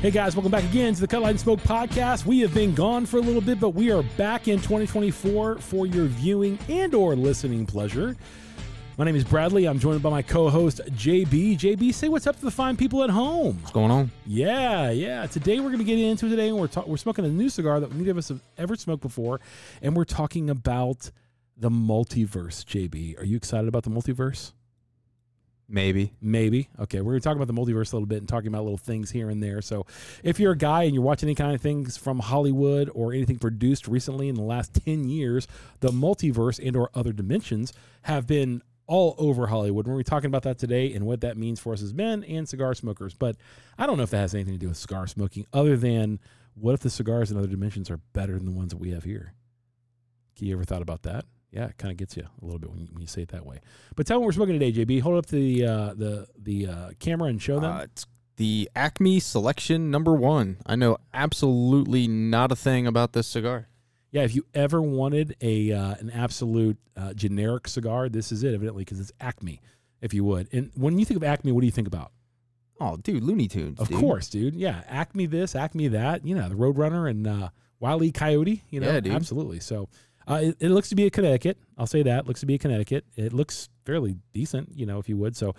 Hey guys, welcome back again to the Cut Light and Smoke podcast. We have been gone for a little bit, but we are back in 2024 for your viewing and or listening pleasure. My name is Bradley. I'm joined by my co-host JB. JB, say what's up to the fine people at home. What's going on? Yeah, yeah. Today we're going to get into today, and we're ta- we're smoking a new cigar that neither of us have ever smoked before, and we're talking about the multiverse. JB, are you excited about the multiverse? Maybe. Maybe. Okay, we're going to talk about the multiverse a little bit and talking about little things here and there. So, if you're a guy and you're watching any kind of things from Hollywood or anything produced recently in the last 10 years, the multiverse and or other dimensions have been all over Hollywood. We're talking about that today and what that means for us as men and cigar smokers. But I don't know if that has anything to do with cigar smoking other than what if the cigars in other dimensions are better than the ones that we have here? You ever thought about that? Yeah, it kind of gets you a little bit when you, when you say it that way. But tell what we're smoking today, JB. Hold up the uh, the the uh, camera and show them. Uh, it's the Acme Selection Number One. I know absolutely not a thing about this cigar. yeah, if you ever wanted a uh, an absolute uh, generic cigar, this is it, evidently, because it's Acme, if you would. And when you think of Acme, what do you think about? Oh, dude, Looney Tunes. Of dude. course, dude. Yeah, Acme this, Acme that. You know, the Roadrunner and uh, Wile E. Coyote. You know, Yeah, dude. absolutely. So uh, it, it looks to be a Connecticut. I'll say that. Looks to be a Connecticut. It looks fairly decent, you know, if you would. So,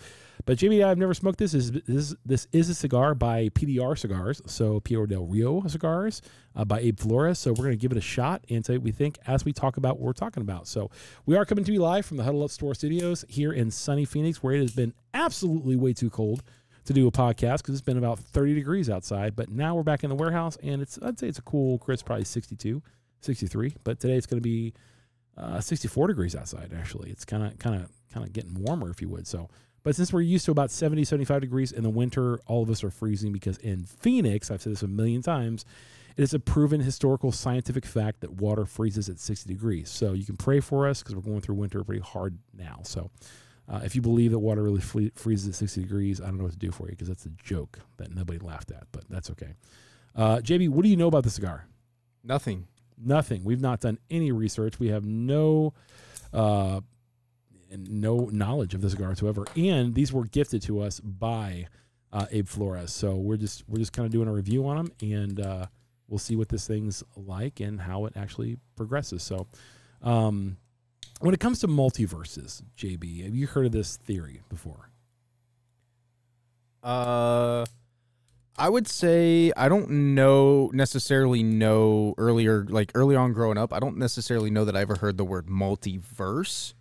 but Jimmy, I've never smoked this. Is this this is a cigar by PDR Cigars, so Pinar del Rio Cigars uh, by Abe Flores. So we're gonna give it a shot and say what we think as we talk about what we're talking about. So we are coming to you live from the Huddle Up Store Studios here in sunny Phoenix, where it has been absolutely way too cold to do a podcast because it's been about 30 degrees outside. But now we're back in the warehouse and it's, I'd say it's a cool, crisp, probably 62, 63. But today it's going to be uh, 64 degrees outside, actually. It's kind of, kind of, kind of getting warmer, if you would. So, but since we're used to about 70, 75 degrees in the winter, all of us are freezing because in Phoenix, I've said this a million times, it is a proven historical scientific fact that water freezes at 60 degrees. So you can pray for us because we're going through winter pretty hard now. So uh, if you believe that water really fle- freezes at 60 degrees, I don't know what to do for you because that's a joke that nobody laughed at, but that's okay. Uh, JB, what do you know about the cigar? Nothing. Nothing. We've not done any research. We have no uh, no knowledge of the cigar whatsoever. And these were gifted to us by uh, Abe Flores. So we're just we're just kind of doing a review on them, and uh, we'll see what this thing's like and how it actually progresses. So. Um, when it comes to multiverses, JB, have you heard of this theory before? Uh, I would say I don't know necessarily know earlier, like early on growing up. I don't necessarily know that I ever heard the word multiverse,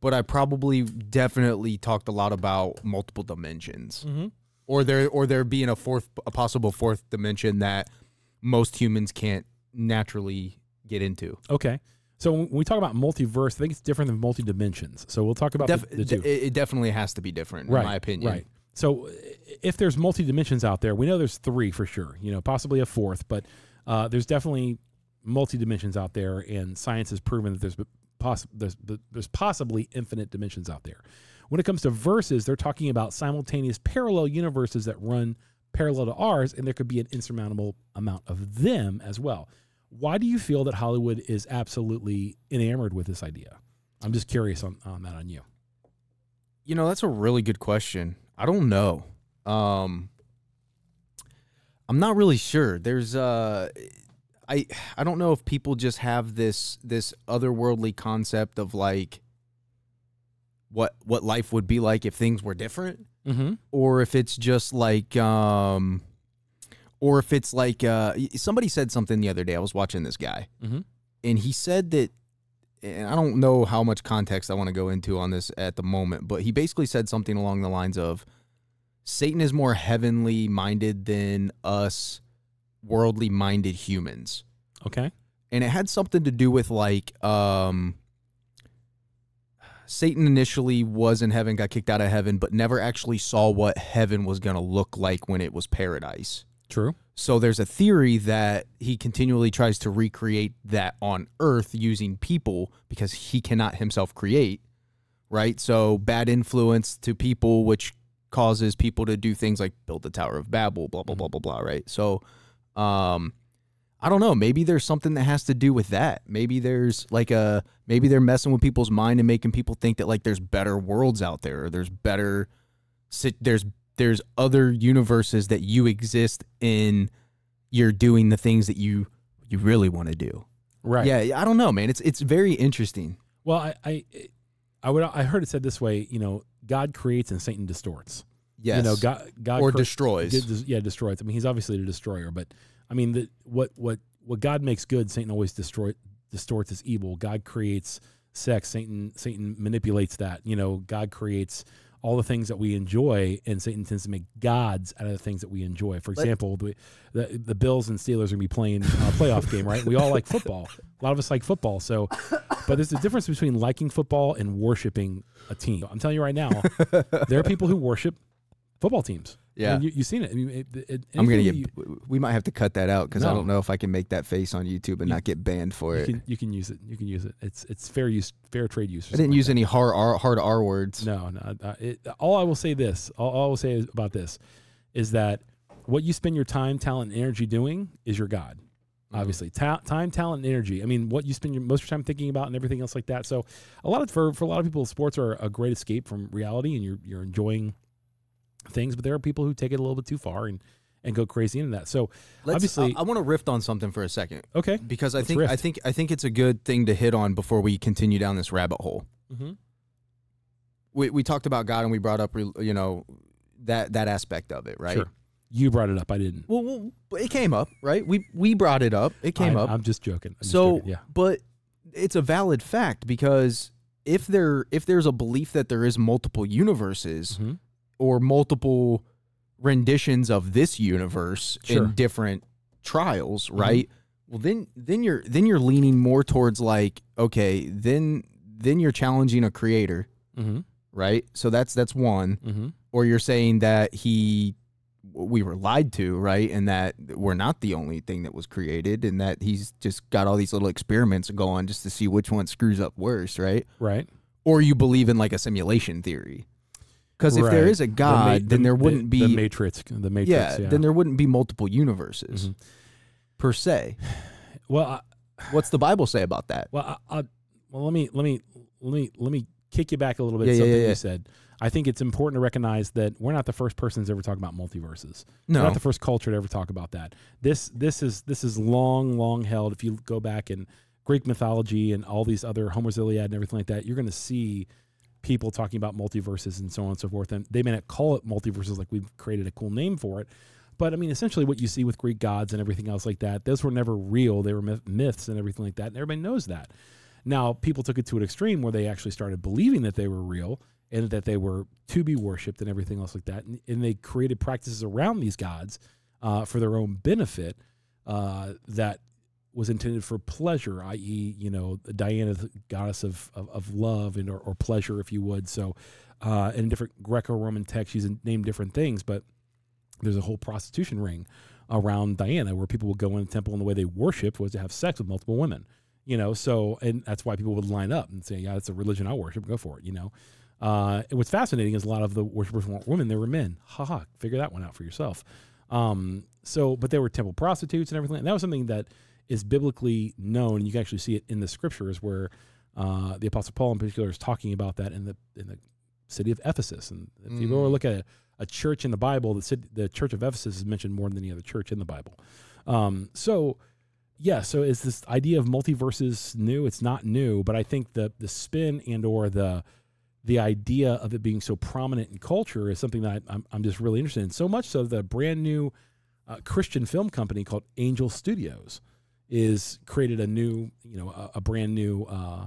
but I probably definitely talked a lot about multiple dimensions. Mm-hmm. or there or there being a fourth a possible fourth dimension that most humans can't naturally get into. Okay. So when we talk about multiverse, I think it's different than multi dimensions. So we'll talk about Def- the, the two. it, it definitely has to be different right, in my opinion. Right. So if there's multi dimensions out there, we know there's three for sure. You know, possibly a fourth, but uh, there's definitely multi dimensions out there, and science has proven that there's poss- there's there's possibly infinite dimensions out there. When it comes to verses, they're talking about simultaneous parallel universes that run parallel to ours, and there could be an insurmountable amount of them as well. Why do you feel that Hollywood is absolutely enamored with this idea? I'm just curious on, on that on you. You know, that's a really good question. I don't know. Um I'm not really sure. There's uh I I don't know if people just have this this otherworldly concept of like what what life would be like if things were different Mm-hmm. or if it's just like um or if it's like uh somebody said something the other day. I was watching this guy Mhm. and he said that and I don't know how much context I want to go into on this at the moment, but he basically said something along the lines of Satan is more heavenly minded than us worldly minded humans. Okay. And it had something to do with like um Satan initially was in heaven, got kicked out of heaven, but never actually saw what heaven was going to look like when it was paradise. True. So there's a theory that he continually tries to recreate that on earth using people because he cannot himself create, right? So bad influence to people which causes people to do things like build the Tower of Babel, blah blah blah blah blah, right? So um I don't know, maybe there's something that has to do with that. Maybe there's like a maybe they're messing with people's mind and making people think that like there's better worlds out there or there's better there's there's other universes that you exist in. You're doing the things that you you really want to do. right. Yeah, I don't know, man. It's it's very interesting. Well, I, I, I would, I heard it said this way. You know, God creates and Satan distorts. Yes. You know, God, God or cre- destroys. Des- yeah, destroys. I mean, he's obviously the destroyer, but I mean, the, what what what God makes good, Satan always destroy distorts as evil. God creates sex, Satan Satan manipulates that. You know, God creates all the things that we enjoy, and Satan tends to make gods out of the things that we enjoy. For example, the, the the Bills and Steelers are gonna be playing a playoff game, right? We all like football. A lot of us like football, so. But there's a difference between liking football and worshiping a team. I'm telling you right now, there are people who worship football teams. Yeah. And you, you've seen it. I mean, it, it I'm gonna get. you- we might have to cut that out because I don't know if I can make that face on YouTube and You- not get banned for you it. can you can use it. You can use it. It's it's fair use, fair trade use. I didn't use that. any hard R, hard R words. No, no. It, all I will say this. All, all I will say is about this is that what you spend your time, talent, and energy doing is your God. Mm-hmm. Obviously, Ta- time, talent, and energy. I mean, what you spend your most of your time thinking about and everything else like that. So, a lot of for for a lot of people, sports are a great escape from reality, and you're you're enjoying things. But there are people who take it a little bit too far and and go crazy into that. So, Let's, Obviously- I, want to riff on something for a second okay. because I Let's think I think I think it's a good thing to hit on before we continue down this rabbit hole. Mm-hmm. We we talked about God and we brought up you know that that aspect of it, right? Sure. You brought it up. I didn't. Well, well, it came up, right? We we brought it up. It came I, up. I'm just joking. I'm just so, joking. yeah. but it's a valid fact because if there if there's a belief that there is multiple universes Mhm. Or multiple renditions of this universe Sure. in different trials, right? Well, then then you're then you're leaning more towards like okay, then then you're challenging a creator, Mm-hmm. right? So that's that's one. Mm-hmm. Or you're saying that he we were lied to, right? And that we're not the only thing that was created and that he's just got all these little experiments going just to see which one screws up worse, right? Right. Or you believe in like a simulation theory. Because if there Right. is a The ma- God, then the- there wouldn't be the Matrix. The Matrix. yeah, Yeah. then there wouldn't be multiple universes Mhm. per se. well, I, What's the Bible say about that? well, I, I, well, let me let me let me let me kick you back a little bit. Yeah, yeah, something yeah, yeah. you said. I think it's important to recognize that we're not the first persons to ever talk about multiverses. We're No. not the first culture to ever talk about that. This this is this is long, long held. If you go back in Greek mythology and all these other Homer's Iliad and everything like that, you're going to see people talking about multiverses and so on and so forth. And they may not call it multiverses like we've created a cool name for it. But I mean, essentially, what you see with Greek gods and everything else like that, those were never real. They were myth- myths and everything like that. And everybody knows that. Now, people took it to an extreme where they actually started believing that they were real and that they were to be worshipped and everything else like that. And, and they created practices around these gods uh, for their own benefit uh, that was intended for pleasure, i.e., you know, Diana, the goddess of, of, of love and or, or pleasure, if you would. So, uh, in different Greco-Roman texts, she's named different things, but there's a whole prostitution ring around Diana where people would go in the temple and the way they worshiped was to have sex with multiple women. You know, so and that's why people would line up and say, "Yeah, it's a religion I worship. Go for it." You know, uh, what's fascinating is a lot of the worshippers weren't women; they were men. Ha ha! Figure that one out for yourself. Um, so, but they were temple prostitutes and everything. And that was something that is biblically known. You can actually see it in the scriptures where uh, the Apostle Paul, in particular, is talking about that in the in the city of Ephesus. And if you go Mm. look at a, a church in the Bible, the city, the church of Ephesus is mentioned more than any other church in the Bible. Um, so, yeah. So, is this idea of multiverses new? It's not new, but I think the the spin and or the the idea of it being so prominent in culture is something that I'm, I'm just really interested in. So much so that a brand new uh, Christian film company called Angel Studios is created a new, you know, a, a brand new uh,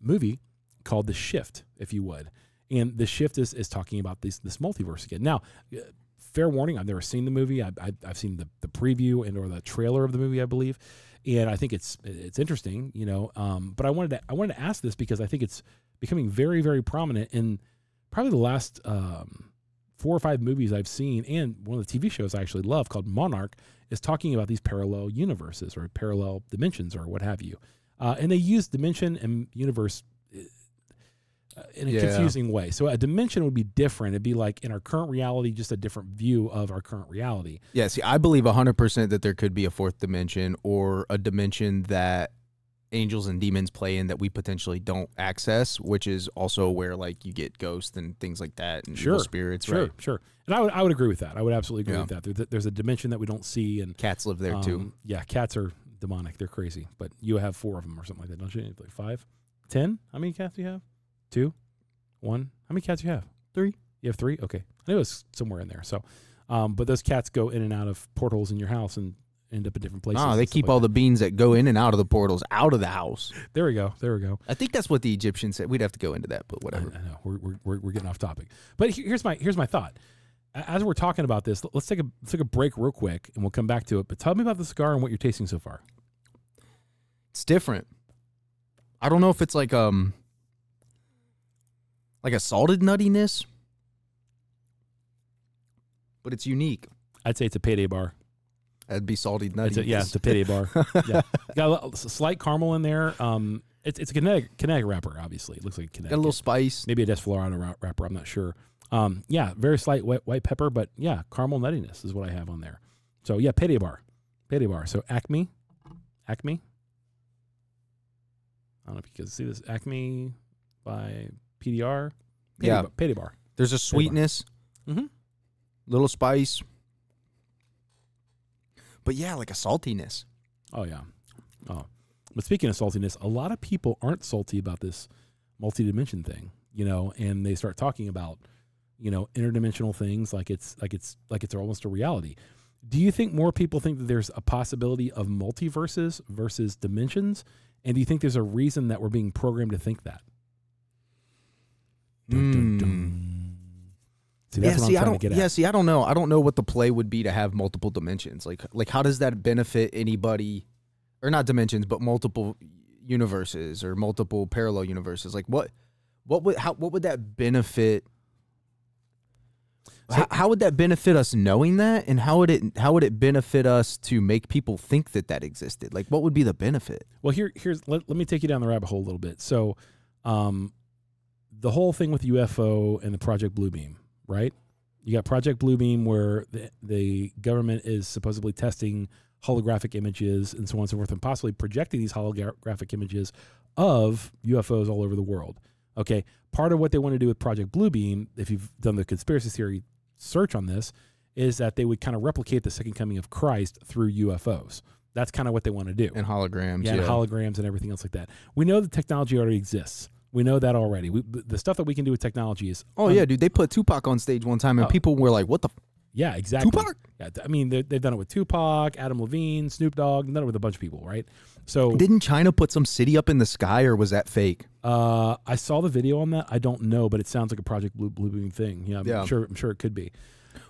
movie called The Shift, if you would. And The Shift is, is talking about this this multiverse again. Now, uh, fair warning, I've never seen the movie. I, I've seen the, the preview and or the trailer of the movie, I believe, and I think it's it's interesting, you know. Um, but I wanted to I wanted to ask this because I think it's becoming very very prominent in probably the last um, four or five movies I've seen, and one of the TV shows I actually love called Monarch is talking about these parallel universes or parallel dimensions or what have you. Uh, and they use dimension and universe uh, in a Yeah. confusing way. So a dimension would be different. It'd be like in our current reality, just a different view of our current reality. Yeah, see, I believe 100% that there could be a fourth dimension or a dimension that angels and demons play in that we potentially don't access, which is also where like you get ghosts and things like that and Sure, evil spirits. Sure, Right. sure. Sure. And I would I would agree with that. I would absolutely agree Yeah. with that. There- There's a dimension that we don't see, and Cats live there too. um, Yeah, cats are demonic. They're crazy. But you have four of them or something like that, don't you? Like five, ten? How many cats do you have? Two, one. How many cats do you have? Three. You have three. Okay, I knew it was somewhere in there. So, um, but those cats go in and out of portals in your house and end up in different places. Ah, they keep like all that. the beans that go in and out of the portals out of the house. There we go. There we go. I think that's what the Egyptians said. We'd have to go into that, but whatever. I know we're, we're, we're, we're getting off topic, but here's my here's my thought. As we're talking about this, let's take a let's take a break real quick, and we'll come back to it. But tell me about the cigar and what you're tasting so far. It's different. I don't know if it's like um like a salted nuttiness, but it's unique. I'd say it's a payday bar. That'd be salty It's a, yeah, it's a pity bar. yeah, got a, slight caramel in there. Um, it's it's a kinetic kinetic wrapper. Obviously, it looks like a kinetic. Got a little spice. maybe a Desflorado wra- wrapper. I'm not sure. Um, yeah, very slight white, white pepper, but yeah, caramel nuttiness is what I have on there. So yeah, pity bar, pity bar. So Acme, Acme. I don't know if you can see this Acme by PDR. Payday Yeah. bar, payday bar. There's a sweetness, Mm-hmm. little spice. But yeah, like a saltiness. Oh yeah. Oh, but speaking of saltiness, a lot of people aren't salty about this multi-dimension thing, you know, and they start talking about, you know, interdimensional things like it's like it's like it's almost a reality. Do you think more people think that there's a possibility of multiverses versus dimensions? And do you think there's a reason that we're being programmed to think that? Dun, dun, dun. Hmm. See, yeah, see, I don't. Yeah, at. see, I don't know. I don't know what the play would be to have multiple dimensions. Like, like how does that benefit anybody, or not dimensions, but multiple universes or multiple parallel universes? Like, what, what would how what would that benefit? So- how, how would that benefit us knowing that, and how would it how would it benefit us to make people think that that existed? Like, what would be the benefit? Well, here, here's let, let me take you down the rabbit hole a little bit. So, um, the whole thing with UFO and the Project Bluebeam, right? You got Project Bluebeam, where the, the government is supposedly testing holographic images and so on and so forth, and possibly projecting these holographic images of UFOs all over the world. Okay, part of what they want to do with Project Bluebeam, if you've done the conspiracy theory search on this, is that they would kind of replicate the second coming of Christ through UFOs. That's kind of what they want to do And holograms, yeah, yeah. and holograms and everything else like that. We know the technology already exists. We know that already. We, the stuff that we can do with technology is oh un- yeah, dude. They put Tupac on stage one time, and Oh. people were like, "What the f- yeah, exactly. Tupac?" Yeah, I mean they- they've done it with Tupac, Adam Levine, Snoop Dogg, done it with a bunch of people, right? So Didn't China put some city up in the sky, or was that fake? uh, I saw the video on that. I don't know, but it sounds like a Project Blue Blue Beam thing. Yeah, I'm Yeah. sure. I'm sure it could be.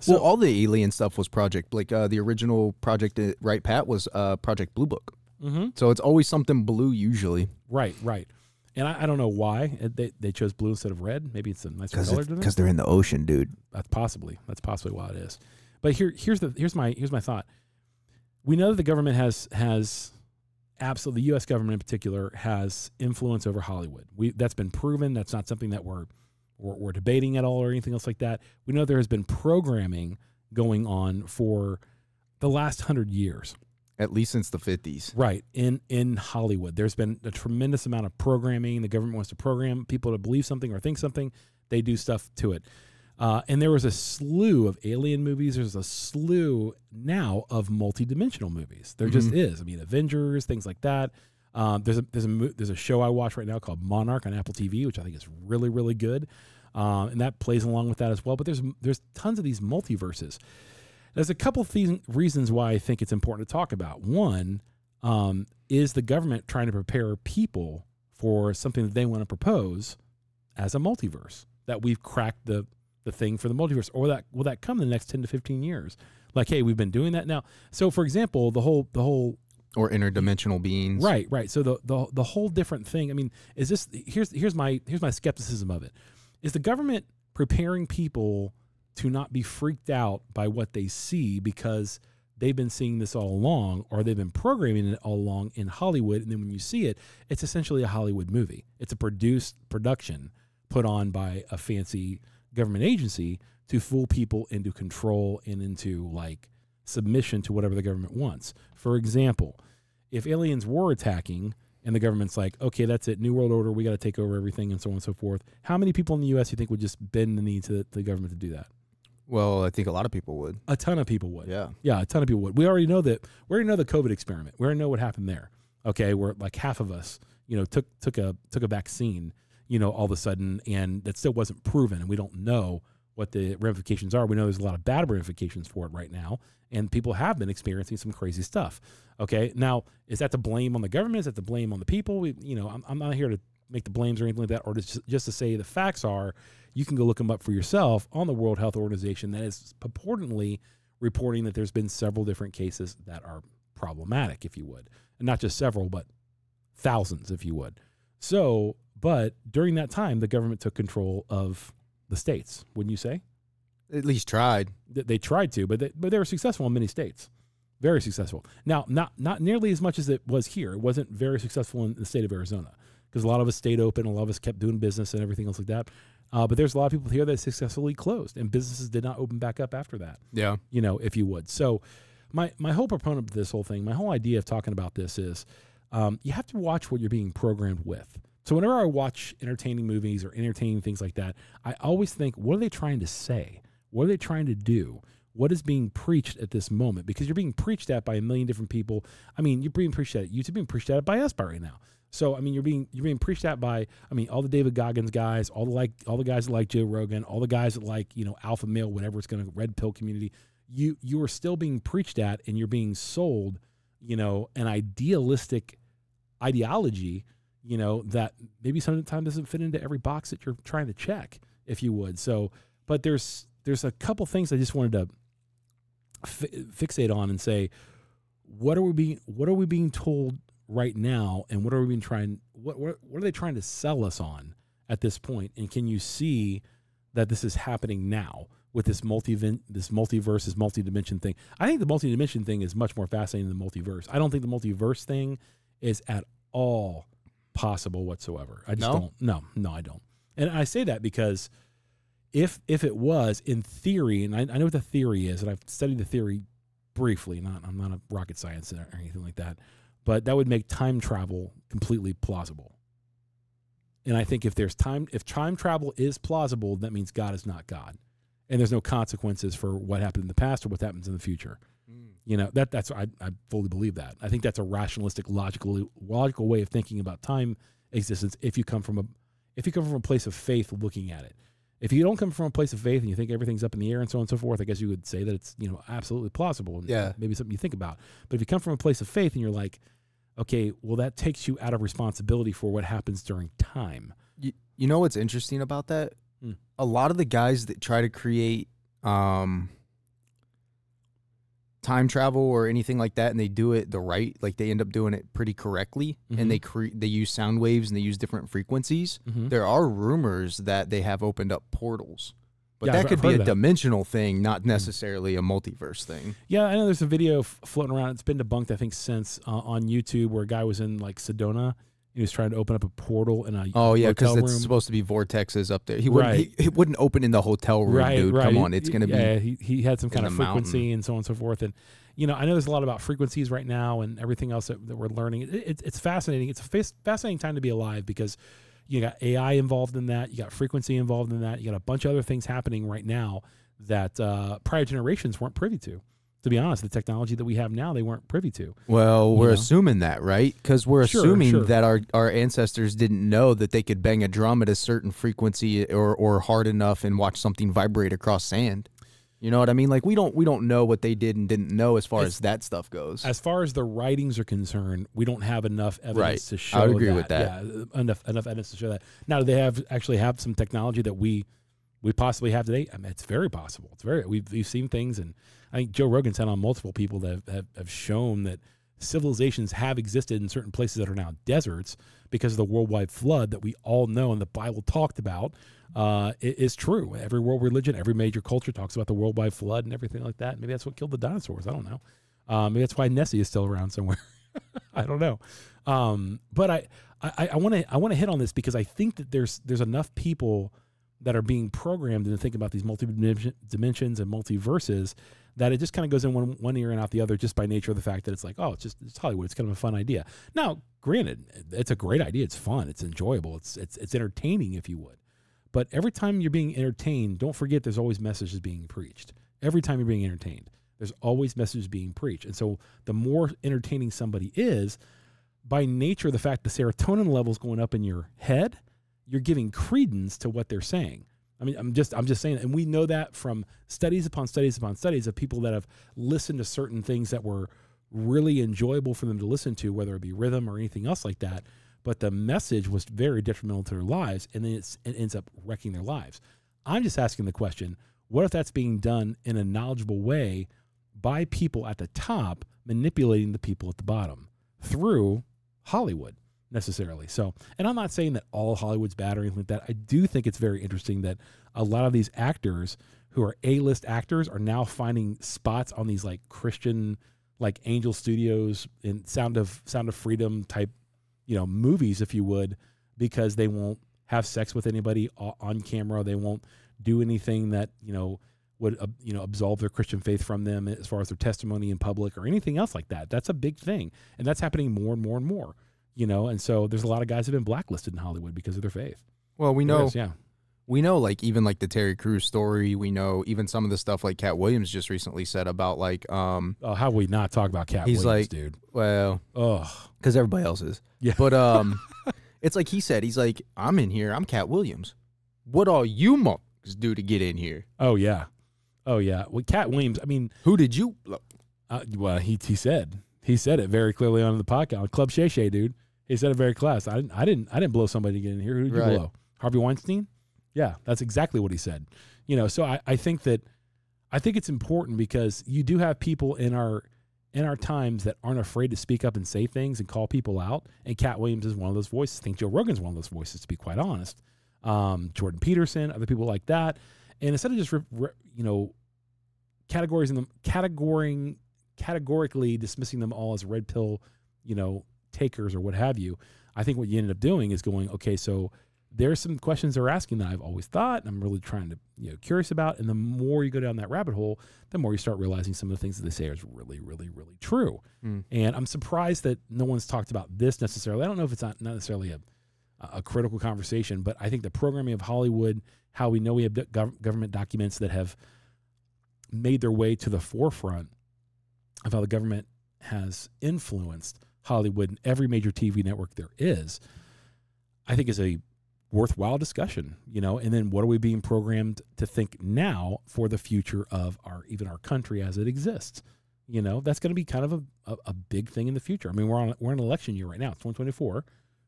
So well, all the alien stuff was Project like uh, the original Project uh, Wright-Pat was uh, Project Blue Book. mhm. So it's always something blue usually right, right. And I, I don't know why uh, they, they chose blue instead of red. Maybe it's a nicer color to them. Because they're in the ocean, dude. That's possibly that's possibly why it is. But here here's the here's my here's my thought. We know that the government has has absolutely the U.S. government in particular has influence over Hollywood. We that's been proven. That's not something that we're we're, we're debating at all or anything else like that. We know there has been programming going on for the last hundred years. At least since the fifties. Right in in Hollywood, there's been a tremendous amount of programming. The government wants to program people to believe something or think something. They do stuff to it, uh, and there was a slew of alien movies. There's a slew now of multi-dimensional movies. There just is. I mean, Avengers, things like that. Um, there's a there's a there's a show I watch right now called Monarch on Apple TV, which I think is really really good, um, and that plays along with that as well. But there's there's tons of these multiverses. There's a couple of things, reasons why I think it's important to talk about. One um, is the government trying to prepare people for something that they want to propose as a multiverse. That we've cracked the the thing for the multiverse, or that will that come in the next ten to fifteen years? Like, hey, we've been doing that now. So, for example, the whole the whole Or interdimensional beings. Right, right. So the the the whole different thing. I mean, is this here's here's my here's my skepticism of it. Is the government preparing people to not be freaked out by what they see because they've been seeing this all along or they've been programming it all along in Hollywood and then when you see it, it's essentially a Hollywood movie. It's a produced production put on by a fancy government agency to fool people into control and into like submission to whatever the government wants. For example, if aliens were attacking and the government's like, okay, that's it, new world order, we got to take over everything, and so on and so forth. How many people in the U.S. you think would just bend the knee to the, the government to do that? Well, I think a lot of people would. A ton of people would. Yeah. Yeah, a ton of people would. We already know that. We already know the COVID experiment. We already know what happened there. Okay, where like half of us, you know, took took a took a vaccine, you know, all of a sudden, and that still wasn't proven, and we don't know what the ramifications are. We know there's a lot of bad ramifications for it right now, and people have been experiencing some crazy stuff. Okay, now is that to blame on the government? Is that to blame on the people? We, you know, I'm, I'm not here to make the blames or anything like that, or just just to say the facts are. You can go look them up for yourself on the World Health Organization that is purportedly reporting that there's been several different cases that are problematic, if you would, and not just several, but thousands, if you would. So, but during that time, the government took control of the states. Wouldn't you say? At least tried. Th- They tried to, but they, but they were successful in many states. Very successful. Now, not not nearly as much as it was here. It wasn't very successful in the state of Arizona because a lot of us stayed open, a lot of us kept doing business and everything else like that. Uh, but there's a lot of people here that successfully closed, and businesses did not open back up after that Yeah. you know, if you would. So, my my whole proponent of this whole thing, my whole idea of talking about this is, um, you have to watch what you're being programmed with. So, whenever I watch entertaining movies or entertaining things like that, I always think, what are they trying to say? What are they trying to do? What is being preached at this moment? Because you're being preached at by a million different people. I mean, you're being preached at. You're being preached at by us by right now. So I mean, you're being you're being preached at by I mean all the David Goggins guys, all the like all the guys that like Joe Rogan, all the guys that like you know alpha male, whatever it's going to red pill community. You you are still being preached at, and you're being sold, you know, an idealistic ideology, you know, that maybe sometimes doesn't fit into every box that you're trying to check, if you would. So, but there's there's a couple things I just wanted to fi- fixate on and say, what are we being what are we being told right now, and what are we trying what what, what are they trying to sell us on at this point? And can you see that this is happening now with this multi this multiverse, this multi-dimension thing? I think the multi-dimension thing is much more fascinating than the multiverse. I don't think the multiverse thing is at all possible whatsoever. I just No? don't. No, no, I don't. And I say that because if if it was in theory, and I, I know what the theory is, and I've studied the theory briefly. Not I'm not a rocket science or anything like that, but that would make time travel completely plausible. And I think if there's time, if time travel is plausible, that means God is not God, and there's no consequences for what happened in the past or what happens in the future. Hmm. You know that that's I, I fully believe that. I think that's a rationalistic, logical, logical way of thinking about time existence. If you come from a if you come from a place of faith, looking at it. If you don't come from a place of faith and you think everything's up in the air and so on and so forth, I guess you would say that it's you know absolutely plausible and Yeah. maybe something you think about. But if you come from a place of faith and you're like, okay, well that takes you out of responsibility for what happens during time. You, you know what's interesting about that? Hmm. A lot of the guys that try to create um time travel or anything like that and they do it the right like they end up doing it pretty correctly Mhm. and they create they use sound waves and they use different frequencies Mhm. there are rumors that they have opened up portals but Yeah, that I've- could I've be a that. dimensional thing not necessarily a multiverse thing Yeah, I know there's a video f- floating around. It's been debunked, I think, since uh, on YouTube where a guy was in like Sedona. And he was trying to open up a portal in a oh yeah because it's supposed to be vortexes up there he wouldn't Right. he, he wouldn't open in the hotel room right, dude right. come on it's gonna yeah, be he he had some kind of frequency mountain. and so on and so forth. And you know, I know there's a lot about frequencies right now and everything else that, that we're learning. It, it, it's fascinating. It's a fascinating time to be alive because you got AI involved in that, you got frequency involved in that, you got a bunch of other things happening right now that uh, prior generations weren't privy to. To be honest, the technology that we have now, they weren't privy to. Well, we're know? assuming that, right? Because we're Sure, assuming sure. that our, our ancestors didn't know that they could bang a drum at a certain frequency or, or hard enough and watch something vibrate across sand. You know what I mean? Like we don't we don't know what they did and didn't know as far It's- as that stuff goes. As far as the writings are concerned, we don't have enough evidence Right. to show. I would agree that. with that. Yeah, enough enough evidence to show that. Now, do they have actually have some technology that we we possibly have today? I mean, it's very possible. It's very we've we've seen things, and I think Joe Rogan's had on multiple people that have, have, have shown that civilizations have existed in certain places that are now deserts because of the worldwide flood that we all know and the Bible talked about. Uh, it is true. Every world religion, every major culture talks about the worldwide flood and everything like that. Maybe that's what killed the dinosaurs. I don't know. Um, maybe that's why Nessie is still around somewhere. I don't know. Um, but I, I, want to, I want to hit on this because I think that there's, there's enough people that are being programmed into thinking about these multi dimensions and multiverses that it just kind of goes in one one ear and out the other just by nature of the fact that it's like, oh, it's just it's Hollywood. It's kind of a fun idea. Now, granted, it's a great idea. It's fun. It's enjoyable. It's it's it's entertaining, if you would. But every time you're being entertained, don't forget there's always messages being preached. Every time you're being entertained, there's always messages being preached. And so the more entertaining somebody is, by nature, the fact the serotonin levels going up in your head, you're giving credence to what they're saying. I mean, I'm just I'm just saying, and we know that from studies upon studies upon studies of people that have listened to certain things that were really enjoyable for them to listen to, whether it be rhythm or anything else like that. But the message was very detrimental to their lives, and then it ends up wrecking their lives. I'm just asking the question: What if that's being done in a knowledgeable way by people at the top manipulating the people at the bottom through Hollywood? Necessarily. So, and I'm not saying that all Hollywood's bad or anything like that. I do think it's very interesting that a lot of these actors who are A-list actors are now finding spots on these like Christian, like Angel Studios and Sound of Sound of Freedom type, you know, movies, if you would, because they won't have sex with anybody on camera. They won't do anything that you know would uh, you know absolve their Christian faith from them as far as their testimony in public or anything else like that. That's a big thing, and that's happening more and more and more you know, and so there's a lot of guys that have been blacklisted in Hollywood because of their faith. Well, we know, is, yeah, we know, like even like the Terry Crews story. We know even some of the stuff like Katt Williams just recently said about like, um, oh, how we not talk about Katt? He's Williams, like, dude, well, oh, because everybody else is, yeah, but um, it's like he said, he's like, I'm in here, I'm Katt Williams. What all you monks do to get in here? Oh yeah, oh yeah. Well, Katt Williams. I mean, who did you? Uh, well, he he said he said it very clearly on the podcast. Club Shay Shay, dude. He said it very class. I didn't. I didn't. I didn't blow somebody to get in here. Who did right. you blow? Harvey Weinstein. Yeah, that's exactly what he said. You know, so I, I think that I think it's important because you do have people in our in our times that aren't afraid to speak up and say things and call people out. And Katt Williams is one of those voices. I think Joe Rogan's one of those voices, to be quite honest. Um, Jordan Peterson, other people like that. And instead of just re, re, you know categories in them, categorizing categorically dismissing them all as red pill, you know, takers or what have you. I think what you ended up doing is going, okay, so there's some questions they're asking that I've always thought and I'm really trying to, you know, curious about. And the more you go down that rabbit hole, the more you start realizing some of the things that they say is really, really, really true. Mm. And I'm surprised that no one's talked about this necessarily. I don't know if it's not, not necessarily a, a critical conversation, but I think the programming of Hollywood, how we know we have gov- government documents that have made their way to the forefront of how the government has influenced Hollywood and every major TV network there is, I think is a worthwhile discussion, you know, and then what are we being programmed to think now for the future of our even our country as it exists? You know, that's going to be kind of a, a, a, big thing in the future. I mean, we're on we're in an election year right now. It's 2024.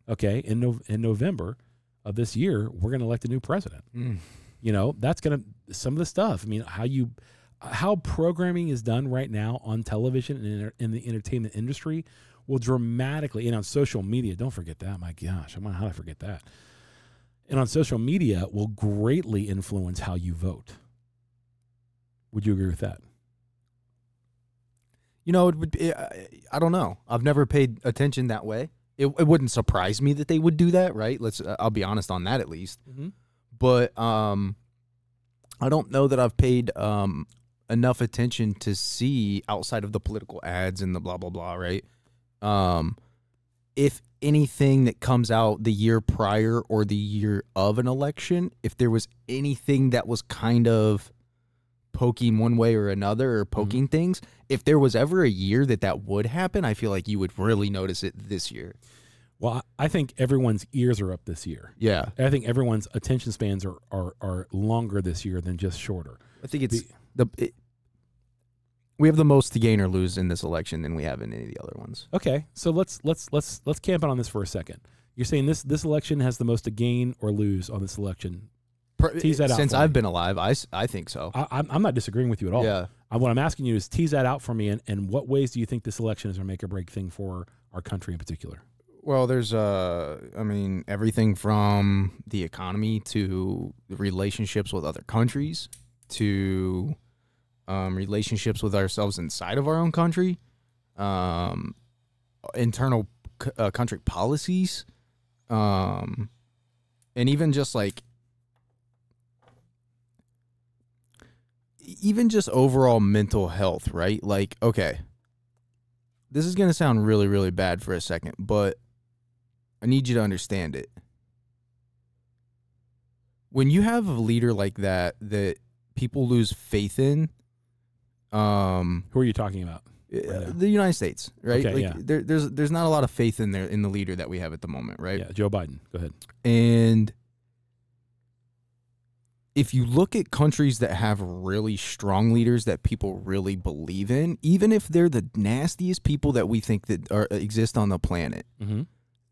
Okay, in no, in November of this year, we're going to elect a new president. Mm. You know, that's going to some of the stuff. I mean, how you how programming is done right now on television and in, in the entertainment industry will dramatically, and on social media, don't forget that. My gosh, I'm not how I forget that? And on social media will greatly influence how you vote. Would you agree with that? You know, it would. Be, I don't know. I've never paid attention that way. It, it wouldn't surprise me that they would do that, right? Let's. Uh, I'll be honest on that at least. Mm-hmm. But um, I don't know that I've paid um enough attention to see outside of the political ads and the blah blah blah, right? Um, if anything that comes out the year prior or the year of an election, if there was anything that was kind of poking one way or another or mm-hmm. poking mm-hmm. things, if there was ever a year that that would happen, I feel like you would really notice it this year. Well, I think everyone's ears are up this year. Yeah. I think everyone's attention spans are are, are longer this year than just shorter. I think it's the, the it, we have the most to gain or lose in this election than we have in any of the other ones. Okay, so let's let's let's let's camp out on this for a second. You're saying this this election has the most to gain or lose on this election. tease that out since I've me. been alive, I, I think so. I, I'm I'm not disagreeing with you at all. Yeah. I, what I'm asking you is tease that out for me, and, and what ways do you think this election is a make or break thing for our country in particular? Well, there's uh, I mean, everything from the economy to relationships with other countries to um, relationships with ourselves inside of our own country, um, internal c- uh, country policies, um, and even just like even just overall mental health, right? Like, okay, this is going to sound really, really bad for a second, but I need you to understand it. When you have a leader like that, that people lose faith in, um, Who are you talking about? uh, now. the United States, right? Okay, like, yeah. there, there's there's not a lot of faith in there in the leader that we have at the moment, right? Yeah, Joe Biden. Go ahead. And if you look at countries that have really strong leaders that people really believe in, even if they're the nastiest people that we think that are exist on the planet, Mm-hmm.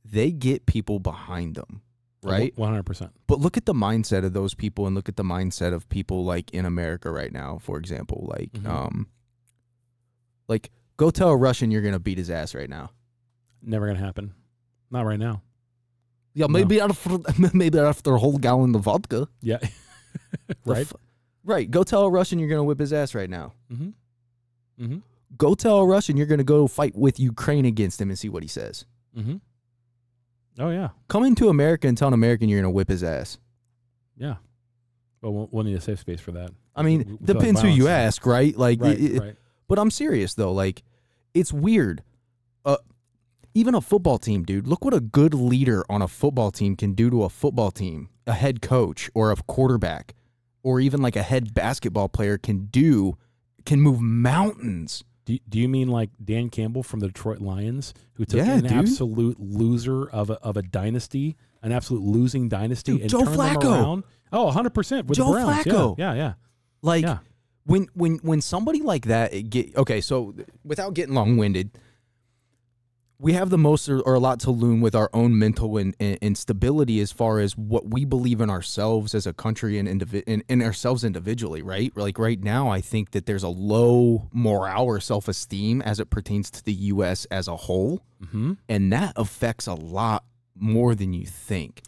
they get people behind them, right? One hundred percent. But look at the mindset of those people and look at the mindset of people like in America right now, for example, like Mhm. um like go tell a Russian you're going to beat his ass right now. Never gonna happen. Not right now. Yeah, No. maybe after maybe after a whole gallon of vodka. Yeah. Right. f- right. Go tell a Russian you're going to whip his ass right now. mm-hmm. Mm-hmm. Go tell a Russian you're going to go fight with Ukraine against him and see what he says. Mm-hmm. Oh yeah. Come into America and tell an American you're to whip his ass. Yeah. But we'll, we'll need a safe space for that. I mean, we like depends who you ask, right? Like, Right. it- right. but I'm serious though. Like, it's weird. Uh, even a football team, dude. Look what a good leader on a football team can do to a football team, a head coach or a quarterback, or even like a head basketball player can do, can move mountains. Do, do you mean like Dan Campbell from the Detroit Lions, who took Yeah, an dude. absolute loser of a, of a dynasty, an absolute losing dynasty, Dude, and Joe turned Flacco. them around? Oh, 100% with Joe the Browns. Flacco. Yeah, yeah, yeah. Like Yeah. when when when somebody like that get okay, so without getting long winded, we have the most or, or a lot to learn with our own mental and, and, instability as far as what we believe in ourselves as a country and indivi- in, in ourselves individually, right? Like right now, I think that there's a low morale or self esteem as it pertains to the U.S. as a whole, Mm-hmm. and that affects a lot more than you think.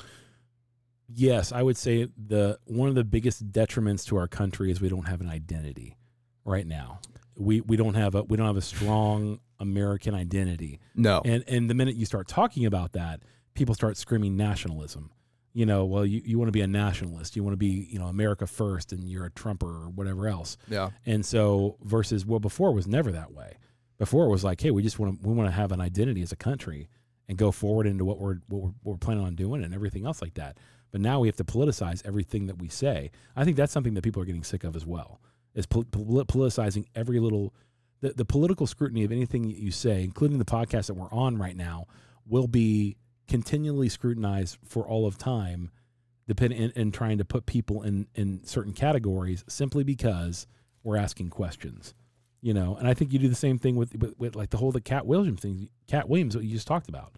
Yes, I would say the one of the biggest detriments to our country is we don't have an identity right now. We we don't have a we don't have a strong American identity. No, And and the minute you start talking about that, people start screaming nationalism. You know, well, you, you want to be a nationalist. You want to be, you know, America first and you're a Trumper or whatever else. yeah, And so versus well, before it was never that way. Before it was like, hey, we just want to we want to have an identity as a country and go forward into what we're what we're, what we're planning on doing and everything else like that. But now we have to politicize everything that we say. I think that's something that people are getting sick of as well. Is pol- pol- politicizing every little the, the political scrutiny of anything you say, including the podcast that we're on right now, will be continually scrutinized for all of time, depending and, and trying to put people in in certain categories simply because we're asking questions. You know, and I think you do the same thing with with, with like the whole the Katt Williams thing. Katt Williams, what you just talked about.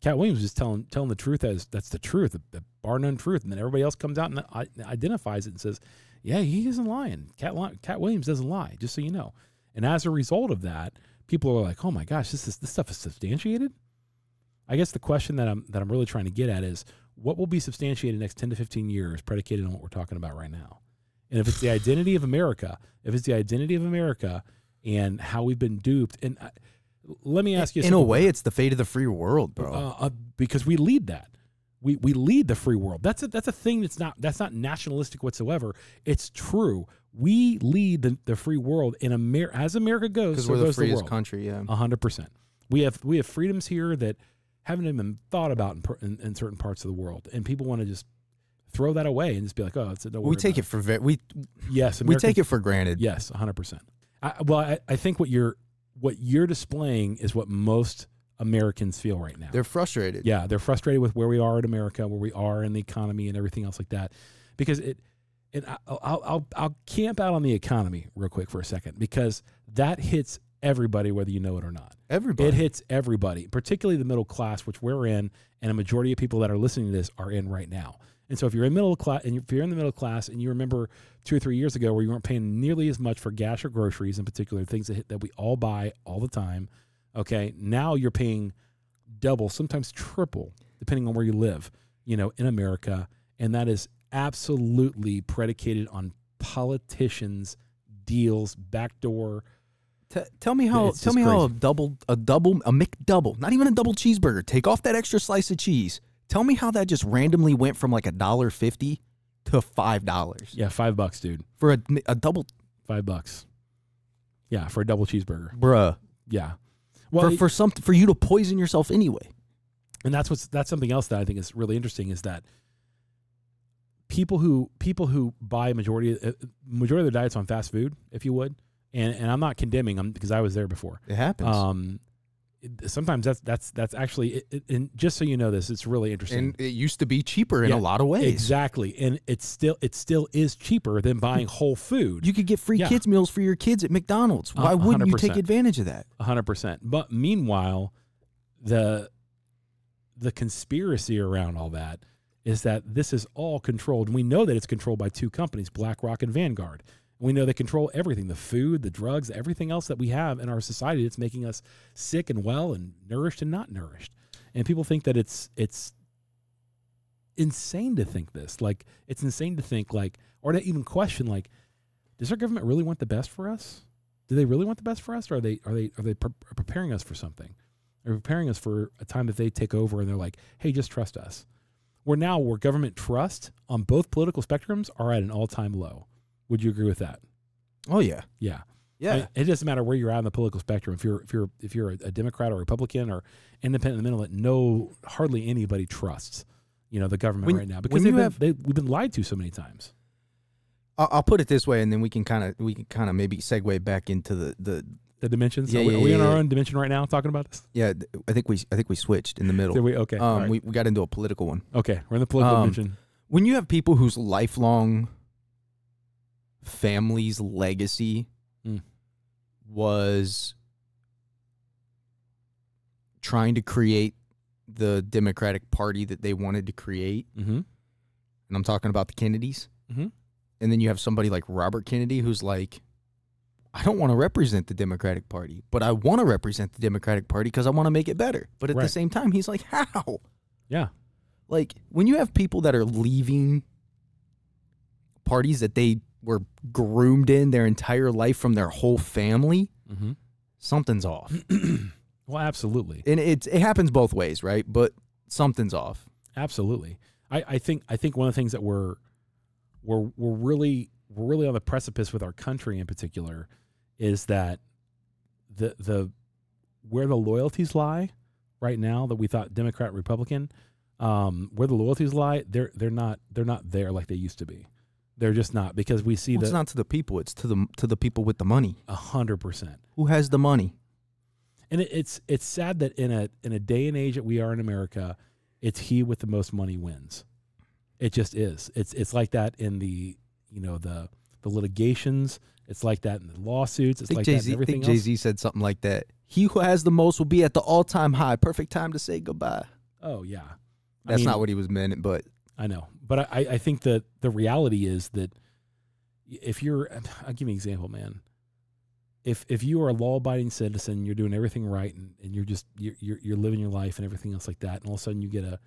Katt Williams is telling telling the truth as that's the truth, the, the bar none truth, and then everybody else comes out and identifies it and says, "Yeah, he isn't lying. Katt Katt Williams doesn't lie." Just so you know. And as a result of that, people are like, "Oh my gosh, this is this stuff is substantiated." I guess the question that I'm that I'm really trying to get at is what will be substantiated in the next 10 to 15 years predicated on what we're talking about right now. And if it's the identity of America, if it's the identity of America and how we've been duped and I, let me ask you in a way, it's the fate of the free world, bro. uh, uh, because we lead that. We we lead the free world. That's a, that's a thing that's not that's not nationalistic whatsoever. It's true. We lead the, the free world in America as America goes. Because So we're the the freest world. country, yeah. Hundred percent. We have we have freedoms here that haven't even thought about in, in, in certain parts of the world, and people want to just throw that away and just be like, oh, it's a, we take it for ve- we Yes, we take it for granted. Yes, hundred percent. Well, I, I think what you're what you're displaying is what most Americans feel right now. They're frustrated. Yeah, they're frustrated with where we are in America, where we are in the economy, and everything else like that. Because it, and I- I'll I'll I'll, I'll camp out on the economy real quick for a second because that hits everybody, whether you know it or not. Everybody. It hits everybody, particularly the middle class, which we're in, and a majority of people that are listening to this are in right now. And so, if you're in middle class, and if you're in the middle class, and you remember two or three years ago where you weren't paying nearly as much for gas or groceries, in particular, things that hit, that we all buy all the time, okay, now you're paying double, sometimes triple, depending on where you live, you know, in America, and that is absolutely predicated on politicians, deals, backdoor. T- tell me how. It's Tell me how a double, a double, a McDouble, not even a double cheeseburger. Take off that extra slice of cheese. Tell me how that just randomly went from like a dollar fifty to five dollars Yeah, five bucks, dude. for a, a double. Five bucks. Yeah, for a double cheeseburger. bruh. Yeah. Well, for for some for you to poison yourself anyway. and that's what's that's something else that I think is really interesting is that people who people who buy majority uh, majority of their diets on fast food, if you would, and and I'm not condemning them because I was there before. It happens. Um, sometimes that's that's that's actually it, it- and just so you know this, it's really interesting. and it used to be cheaper in Yeah, a lot of ways. Exactly, and it's still it still is cheaper than buying whole food. You could get free Yeah. kids meals for your kids at McDonald's. Why wouldn't you take advantage of that? hundred percent. But meanwhile, the the conspiracy around all that is that this is all controlled. And we know that it's controlled by two companies, BlackRock and Vanguard. We know they control everything the food, the drugs, everything else that we have in our society that's making us sick and well and nourished and not nourished. And people think that it's it's insane to think this. Like it's insane to think like or to even question like does our government really want the best for us? Do they really want the best for us or are they are they are they pre- preparing us for something? They're preparing us for a time that they take over and they're like, "Hey, just trust us." We're now where government trust on both political spectrums are at an all-time low. Would you agree with that? Oh yeah, Yeah. yeah. I mean, it doesn't matter where you're at on the political spectrum. If you're if you're if you're a, Democrat or Republican or independent in the middle, that no hardly anybody trusts, you know, the government When- right now because they've been, have- they, we've been lied to so many times. I'll, I'll put it this way, and then we can kind of we can kind of maybe segue back into the the The dimensions. Yeah, are we, yeah, are we in our yeah. own dimension right now talking about this? yeah. I think we I think we switched in the middle. Did we? Okay. um, right. we we got into a political one. okay. We're in the political um, dimension. When you have people whose lifelong family's legacy Mm. was trying to create the Democratic Party that they wanted to create, Mm-hmm. and I'm talking about the Kennedys. Mhm. And then you have somebody like Robert Kennedy who's like, I don't want to represent the Democratic Party, but I want to represent the Democratic Party because I want to make it better. But at the same time, he's like, how? Yeah. Like when you have people that are leaving parties that they were groomed in their entire life from their whole family, Mm-hmm. something's off. well, absolutely. and it's it happens both ways, right? But something's off. Absolutely. I, I think I think one of the things that we're we're we're really we're really on the precipice with our country in particular is that the the where the loyalties lie right now that we thought Democrat Republican um, where the loyalties lie they're they're not they're not there like they used to be they're just not because we see Well, it's not to the people; it's to the to the people with the money. a hundred percent Who has the money? and it, it's it's sad that in a in a day and age that we are in America, it's he with the most money wins. It just is. It's it's like that in the you know the the litigations. It's like that in the lawsuits. It's like Jay that in. I everything think Jay. Z said something like that. He who has the most will be at the all time high. Perfect time to say goodbye. Oh yeah, I That's mean, not what he was meant, but I know, but I I think that the reality is that if you're, I'll give you an example, man. If if you are a law abiding citizen, you're doing everything right, and, and you're just you're, you're you're living your life and everything else like that, and all of a sudden you get a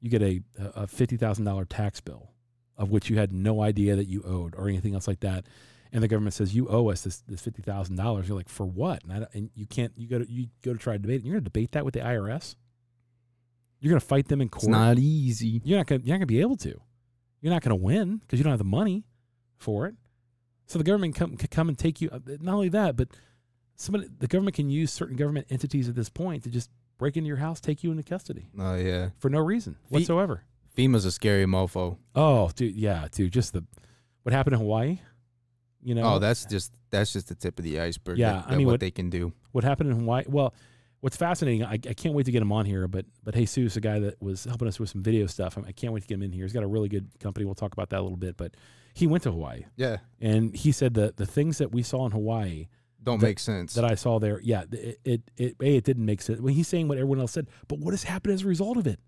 you get a a fifty thousand dollar tax bill, of which you had no idea that you owed or anything else like that, and the government says you owe us this this fifty thousand dollars. You're like, for what? And, I, and you can't you go to you go to try to debate. it. You're going to debate that with the IRS. You're going to fight them in court it's not easy. you're not gonna you're not gonna be able to. You're not gonna win because you don't have the money for it. So the government come can come and take you. uh, Not only that, but somebody the government can use certain government entities at this point to just break into your house, take you into custody Oh yeah, for no reason Fe- whatsoever. FEMA's a scary mofo. Oh, dude, yeah, dude, just the what happened in Hawaii. You know, Oh, that's just that's just the tip of the iceberg. Yeah, that- I mean, what, what- they can do. what happened in Hawaii. Well, what's fascinating, I, I can't wait to get him on here. But but Jesus, a guy that was helping us with some video stuff, I can't wait to get him in here. He's got a really good company. We'll talk about that a little bit. But he went to Hawaii. Yeah, And he said that the things that we saw in Hawaii don't That- make sense. that I saw there, yeah, it it it, a, it didn't make sense. When he's saying what everyone else said, but what has happened as a result of it?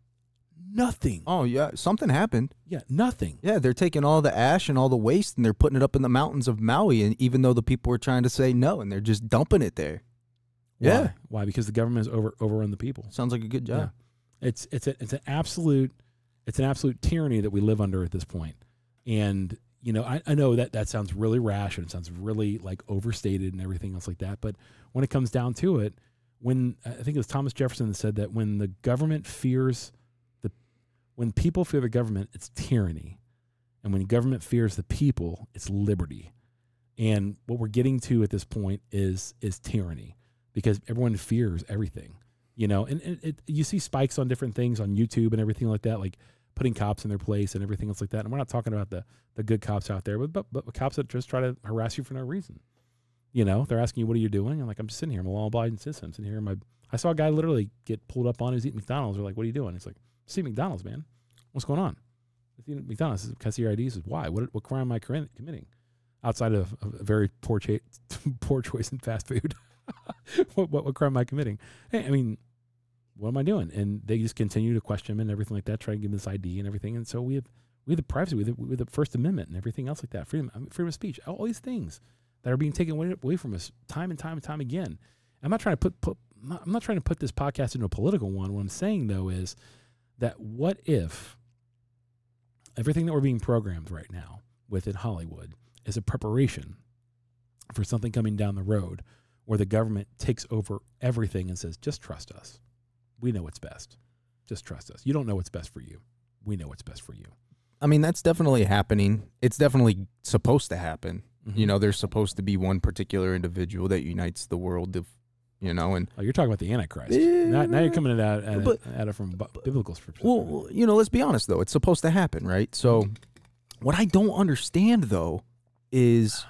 Nothing. oh yeah, something happened. Yeah, nothing. Yeah, they're taking all the ash and all the waste and they're putting it up in the mountains of Maui. And even though the people were trying to say no, and they're just dumping it there. Why? Yeah. Why? Because the government has over overrun the people. Sounds like a good job. Yeah. It's it's a, it's an absolute it's an absolute tyranny that we live under at this point. And you know, I, I know that that sounds really rash and it sounds really like overstated and everything else like that. But when it comes down to it, when I think it was Thomas Jefferson that said that when the government fears the when people fear the government, it's tyranny. And when government fears the people, it's liberty. And what we're getting to at this point is is tyranny because everyone fears everything, you know. And, and it, you see spikes on different things on YouTube and everything like that, like putting cops in their place and everything else like that. And we're not talking about the the good cops out there, but but, but cops that just try to harass you for no reason. You know, they're asking you, "What are you doing?" I'm like, "I'm just sitting here. I'm a law-abiding citizen. I'm sitting here. My I saw a guy literally get pulled up on. He's eating McDonald's. They're like, "What are you doing?" It's like, "See McDonald's, man. What's going on?" He's eating McDonald's. See your ID? Says, "Why? What what crime am I committing?" Outside of a very poor cha- poor choice in fast food, what, what what crime am I committing? Hey, I mean, what am I doing? And they just continue to question him and everything like that, try to give him this ID and everything. And so we have we have the privacy, we have the, we have the First Amendment and everything else like that, freedom freedom of speech, all these things that are being taken away, away from us time and time and time again. I'm not trying to put, put I'm not trying to put this podcast into a political one. What I'm saying though is that what if everything that we're being programmed right now within Hollywood is a preparation for something coming down the road where the government takes over everything and says, just trust us. We know what's best. Just trust us. You don't know what's best for you. We know what's best for you. I mean, that's definitely happening. It's definitely supposed to happen. Mm-hmm. You know, there's supposed to be one particular individual that unites the world of, you know, and Oh, you're talking about the Antichrist. Yeah. now, now you're coming at it, at, But- at it from bu- biblical perspective. well, you know, let's be honest though, it's supposed to happen, right? So, what I don't understand though is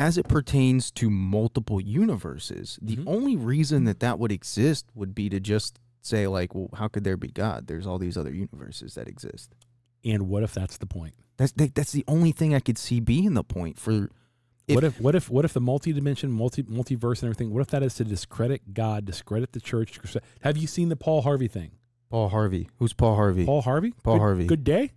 as it pertains to multiple universes, the Mhm. only reason that that would exist would be to just say like, well, how could there be God? There's all these other universes that exist. and what if that's the point? That's that, that's the only thing I could see being the point for If- what if what if what if the multi-dimension, multi multiverse, and everything? What if that is to discredit God, discredit the church? Have you seen the Paul Harvey thing? Paul Harvey. Who's Paul Harvey? Paul Harvey. Paul Good- Harvey. Good day.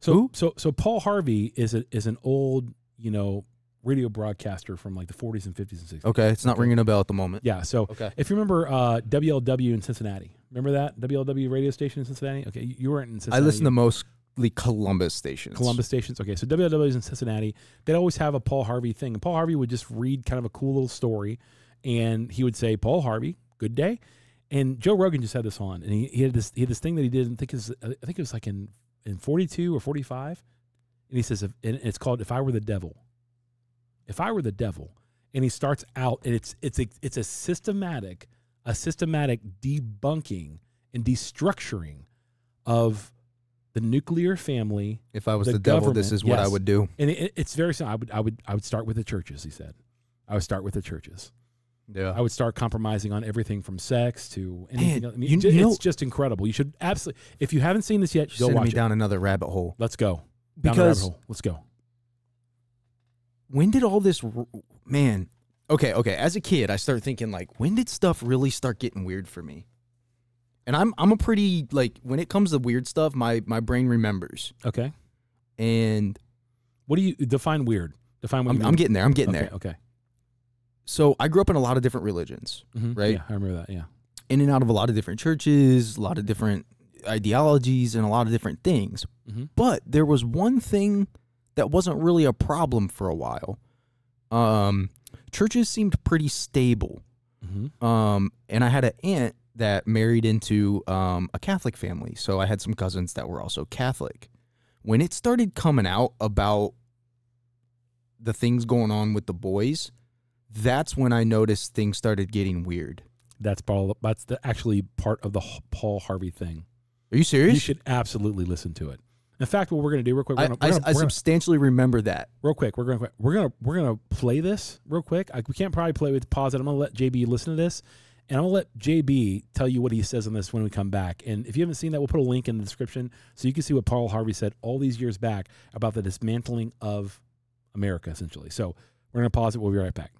So Who? so so Paul Harvey is a is an old you know radio broadcaster from like the 40s and 50s and 60s. Okay, it's not Okay. ringing a bell at the moment. Yeah. So Okay. if you remember uh, WLW in Cincinnati, remember that WLW radio station in Cincinnati? Okay, you, you weren't in Cincinnati. I listen to mostly Columbus stations. Columbus stations. Okay, so WLW is in Cincinnati. They'd always have a Paul Harvey thing. And Paul Harvey would just read kind of a cool little story, and he would say, "Paul Harvey, good day." And Joe Rogan just had this on, and he, he had this he had this thing that he did. I think is I think it was like in in forty two or forty five, and he says, if, and it's called "If I Were the Devil." If I were the devil, and he starts out, and it's it's a it's a systematic a systematic debunking and destructuring of the nuclear family If I was The the, devil, this is what I would do. and it, it's very simple. I would, I would, I would start with the churches. He said, I would start with the churches. Yeah. I would start compromising on everything from sex to anything. Man, else. I mean, you- you know- it's just incredible. You should absolutely. If you haven't seen this yet, go watch me it. down another rabbit hole. Let's go down the rabbit Because hole. Let's go. When did all this man? Okay, okay. As a kid, I start thinking like, when did stuff really start getting weird for me? And I'm I'm a pretty like when it comes to weird stuff, my my brain remembers. Okay. And What do you define weird? Define what I'm. I'm getting there. I'm getting okay, there. Okay. So I grew up in a lot of different religions, Mhm. Right. Yeah, I remember that. Yeah. in and out of a lot of different churches, a lot of different ideologies, and a lot of different things. Mhm. But there was one thing that wasn't really a problem for a while. Um, churches seemed pretty stable. Mm-hmm. Um, and I had an aunt that married into um, a Catholic family. So I had some cousins that were also Catholic. When it started coming out about the things going on with the boys, that's when I noticed things started getting weird. That's Paul. That's the, actually part of the Paul Harvey thing. Are you serious? You should absolutely listen to it. In fact, what we're going to do real quick, we're I, gonna, I, we're gonna- I we're gonna- substantially remember that. real quick, we're going to we're going to we're going to play this real quick. I, we can't probably play with pause it. I'm going to let JB listen to this, and I'm going to let JB tell you what he says on this when we come back. And if you haven't seen that, we'll put a link in the description so you can see what Paul Harvey said all these years back about the dismantling of America, essentially. So we're going to pause it. We'll be right back.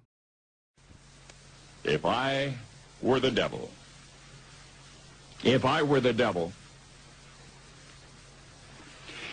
If I were the devil, if I were the devil,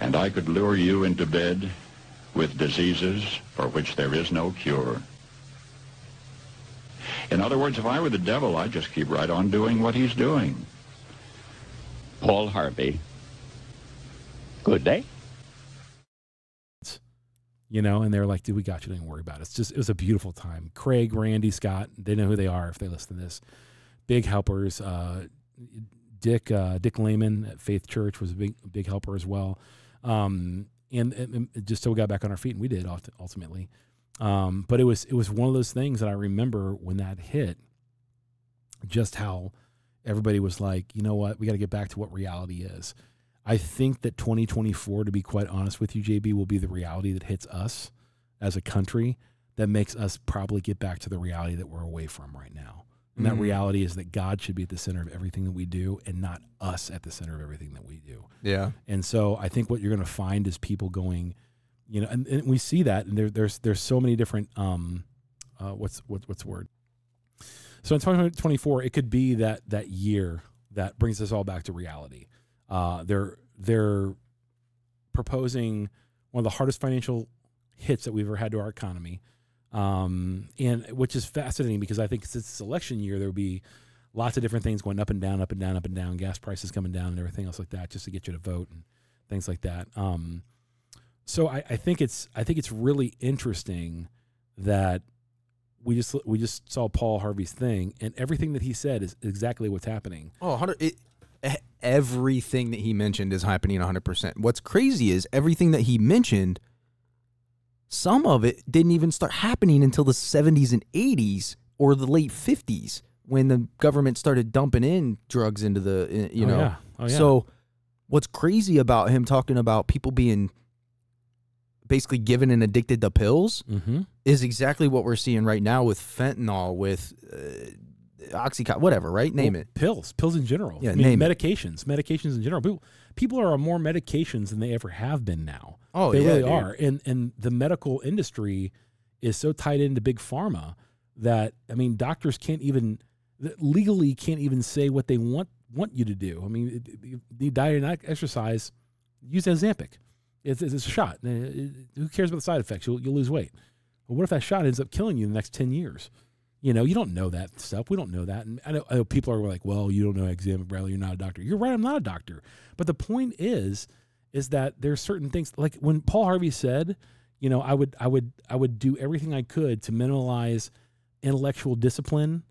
and I could lure you into bed with diseases for which there is no cure. In other words, if I were the devil, I'd just keep right on doing what he's doing. Paul Harvey. Good day. You know, and they're like, dude, we got you. Don't worry about it. It's just, it was a beautiful time. Craig, Randy, Scott, they know who they are if they listen to this. Big helpers. Uh, Dick, uh, Dick Lehman at Faith Church was a big, big helper as well. Um, and, and, just so we got back on our feet, and we did ultimately. Um, but it was it was one of those things that I remember when that hit, just how everybody was like, you know what, we got to get back to what reality is. I think that 2024, to be quite honest with you, JB, will be the reality that hits us as a country that makes us probably get back to the reality that we're away from right now. And that mm-hmm. reality is that God should be at the center of everything that we do and not us at the center of everything that we do. Yeah. And so I think what you're going to find is people going, you know, and, and we see that and there, there's, there's so many different, um, uh, what's, what, what's the word? So in 2024, it could be that, that year that brings us all back to reality. Uh, they're, they're proposing one of the hardest financial hits that we've ever had to our economy um, and which is fascinating because I think since it's election year, there will be lots of different things going up and down, up and down, up and down, gas prices coming down, and everything else like that, just to get you to vote and things like that. Um, so I, I think it's I think it's really interesting that we just we just saw Paul Harvey's thing, and everything that he said is exactly what's happening. Oh, it, everything that he mentioned is happening 100%. What's crazy is everything that he mentioned some of it didn't even start happening until the 70s and 80s or the late 50s when the government started dumping in drugs into the you know. oh, know. Yeah. Oh, yeah. So what's crazy about him talking about people being basically given and addicted to pills mm-hmm. is exactly what we're seeing right now with fentanyl, with uh, oxycontin, whatever, right? Name well, it. Pills, pills in general. Yeah, I mean, name medications, it. medications in general. People, people are on more medications than they ever have been now. Oh, they yeah, really dude. are. And and the medical industry is so tied into big pharma that I mean, doctors can't even legally can't even say what they want want you to do. I mean, the diet and exercise, use Ozempic. It's, it's a shot. Who cares about the side effects? You'll, you'll lose weight. But what if that shot ends up killing you in the next 10 years? You know, you don't know that stuff. We don't know that. And I know, I know people are like, well, you don't know Ozempic, Bradley. You're not a doctor. You're right. I'm not a doctor. But the point is, is that there's certain things like when Paul Harvey said, you know, I would I would I would do everything I could to minimize intellectual discipline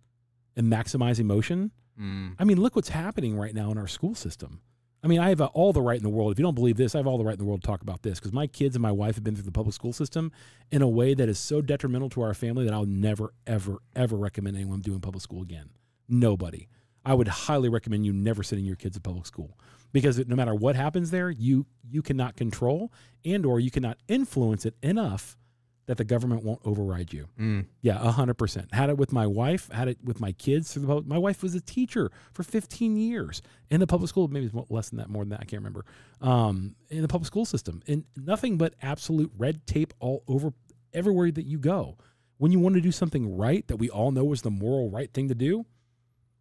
and maximize emotion. Mm. I mean, look what's happening right now in our school system. I mean, I have all the right in the world. If you don't believe this, I have all the right in the world to talk about this because my kids and my wife have been through the public school system in a way that is so detrimental to our family that I'll never, ever, ever recommend anyone doing public school again. Nobody. I would highly recommend you never sending your kids to public school because no matter what happens there, you you cannot control and or you cannot influence it enough that the government won't override you. Mm. Yeah, a hundred percent. Had it with my wife. Had it with my kids. Through the public, my wife was a teacher for 15 years in the public school. Maybe it's less than that, more than that. I can't remember. Um, in the public school system, and nothing but absolute red tape all over everywhere that you go. When you want to do something right that we all know is the moral right thing to do,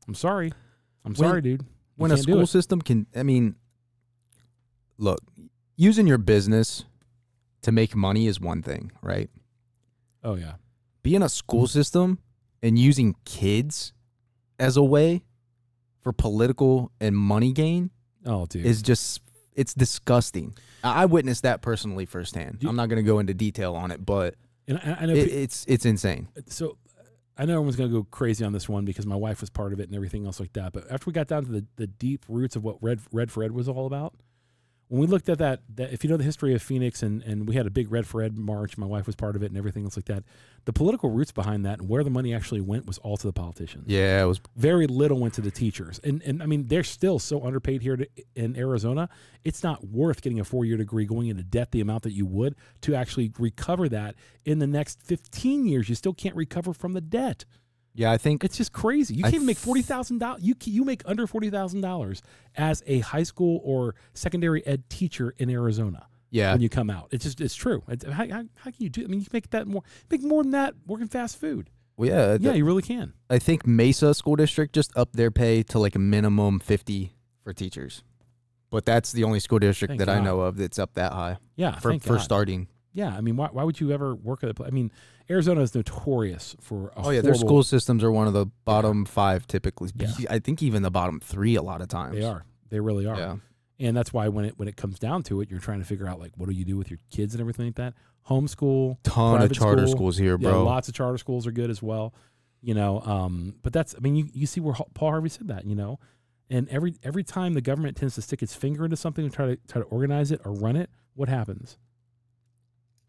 I'm sorry. I'm When- sorry, dude. You when a school system can i mean look using your business to make money is one thing right? Oh yeah. being a school system and using kids as a way for political and money gain Oh dude. is just it's disgusting. I witnessed that personally firsthand. Do- i'm not going to go into detail on it but and I, I know it, it's it's insane. So I know everyone's going to go crazy on this one because my wife was part of it and everything else like that. But after we got down to the, the deep roots of what Red Red for Ed was all about, when we looked at that, that if you know the history of Phoenix and, and we had a big Red for Ed march, my wife was part of it and everything else like that. The political roots behind that and where the money actually went was all to the politicians. yeah it was Very little went to the teachers. And and I mean they're still so underpaid here to, in Arizona. It's not worth getting a four year degree going into debt the amount that you would to actually recover that in the next 15 years. You still can't recover from the debt. Yeah i think It's just crazy. You can't even make forty thousand dollars. You you make under forty thousand dollars as a high school or secondary ed teacher in Arizona yeah when you come out. It's just it's true. It's, how, how, how can you do? I mean, you make that more make more than that working fast food. well, yeah, Yeah, you really can. I think Mesa School District just upped their pay to like a minimum 50 for teachers. But that's the only school district Thank that I know of that's up that high Yeah, for, for God. starting. Yeah, I mean, why, why would you ever work at a place? I mean, Arizona is notorious for a Oh yeah, their school systems are one of the bottom 5 typically. Yeah. I think even the bottom 3 a lot of times. They are. They really are. Yeah. And that's why when it when it comes down to it, you're trying to figure out like what do you do with your kids and everything like that. Homeschool, Ton of charter school. schools here, yeah, bro. lots of charter schools are good as well. You know, um, but that's I mean you, you see where Paul Harvey said that, you know. And every every time the government tends to stick its finger into something and try to try to organize it or run it, what happens?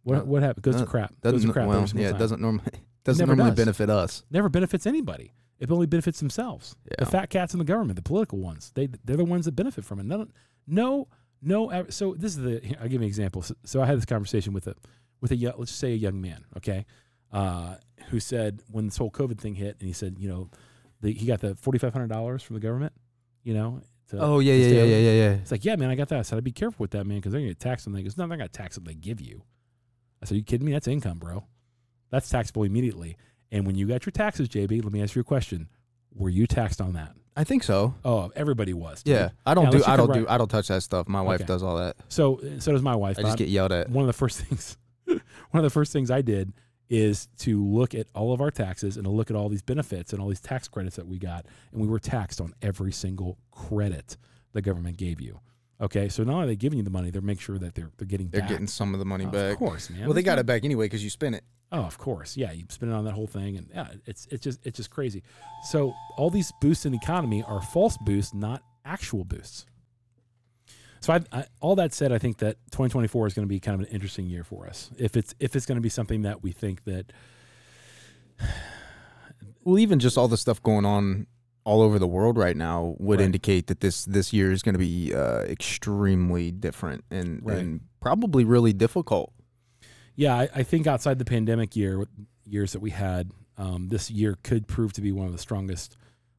What Uh, what happens? Goes to uh, crap. Goes to crap well, yeah, it doesn't normally doesn't never normally does. benefit us. Never benefits anybody. It only benefits themselves. The Yeah. fat cats in the government, the political ones, they they're the ones that benefit from it. No, no, no. So this is the. here, I'll give you an example. So, so I had this conversation with a with a yo- let's just say a young man, okay, uh, who said when this whole COVID thing hit, and he said, you know, the, he got the forty five hundred dollars from the government, you know. To, Oh yeah, to yeah, stay yeah, yeah, yeah, yeah. It's like, yeah, man, I got that. I said, I'd be careful with that, man, because they're gonna tax taxed on that. He goes, no, they're not gonna tax what they give you. I said, you kidding me? That's income, bro. That's taxable immediately. And when you got your taxes, JB, let me ask you a question: Were you taxed on that? I think so. Oh, everybody was. dude. Yeah. I don't Yeah, do unless you I don't do write- I don't touch that stuff. My wife Okay. does all that. So, so does my wife. I just Bob. get yelled at. one of the first things one of the first things I did is to look at all of our taxes and to look at all these benefits and all these tax credits that we got and we were taxed on every single credit the government gave you. Okay, so not only are they giving you the money, they're making sure that they're they're getting They're back. getting some of the money oh, back. Of course, man. Well, they There's got no- it back anyway because you spent it. Oh, of course. Yeah, you spend it on that whole thing, and yeah, it's it's just it's just crazy. So all these boosts in the economy are false boosts, not actual boosts. So I, I, all that said, I think that 2024 is going to be kind of an interesting year for us. If it's if it's going to be something that we think that Well, even just all the stuff going on all over the world right now would Right. indicate that this this year is going to be uh, extremely different and Right. and probably really difficult. yeah, I, I think outside the pandemic year years that we had, um, this year could prove to be one of the strongest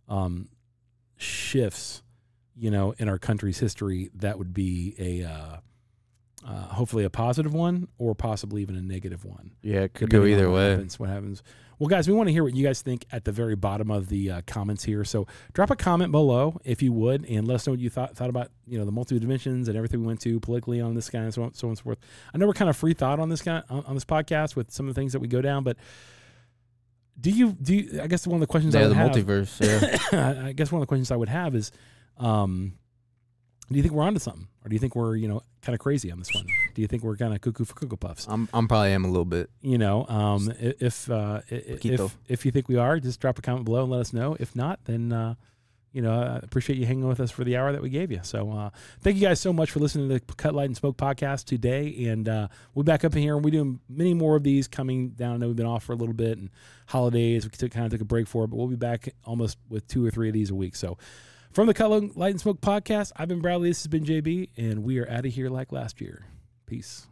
um, shifts, you know, in our country's history. That would be a uh, uh, hopefully a positive one, or possibly even a negative one. Yeah, it could go depending on either what way. Happens, what happens? Well, guys, we want to hear what you guys think at the very bottom of the uh, comments here. So drop a comment below if you would, and let us know what you thought thought about you know the multi dimensions and everything we went to politically on this guy and so on, so on and so forth. I know we're kind of free thought on this guy on, on this podcast with some of the things that we go down, but do you do? You, I guess one of the questions I Yeah, would the have, multiverse. Yeah, I guess one of the questions I would have is, um, do you think we're onto something? Or do you think we're you know kind of crazy on this one? Do you think we're kind of cuckoo for cocoa puffs? I'm I'm probably am a little bit. You know, um, if uh, i- i- Poquito. if if you think we are, just drop a comment below and let us know. If not, then uh, you know, I appreciate you hanging with us for the hour that we gave you. So uh, thank you guys so much for listening to the Cut Light and Smoke podcast today. And uh, we'll back up in here and we're doing many more of these coming down. I know we've been off for a little bit and holidays. We took, kind of took a break for it, but we'll be back almost with two or three of these a week. So from the Cut Light and Smoke podcast, I've been Bradley. This has been JB, and we are out of here like last year. Peace.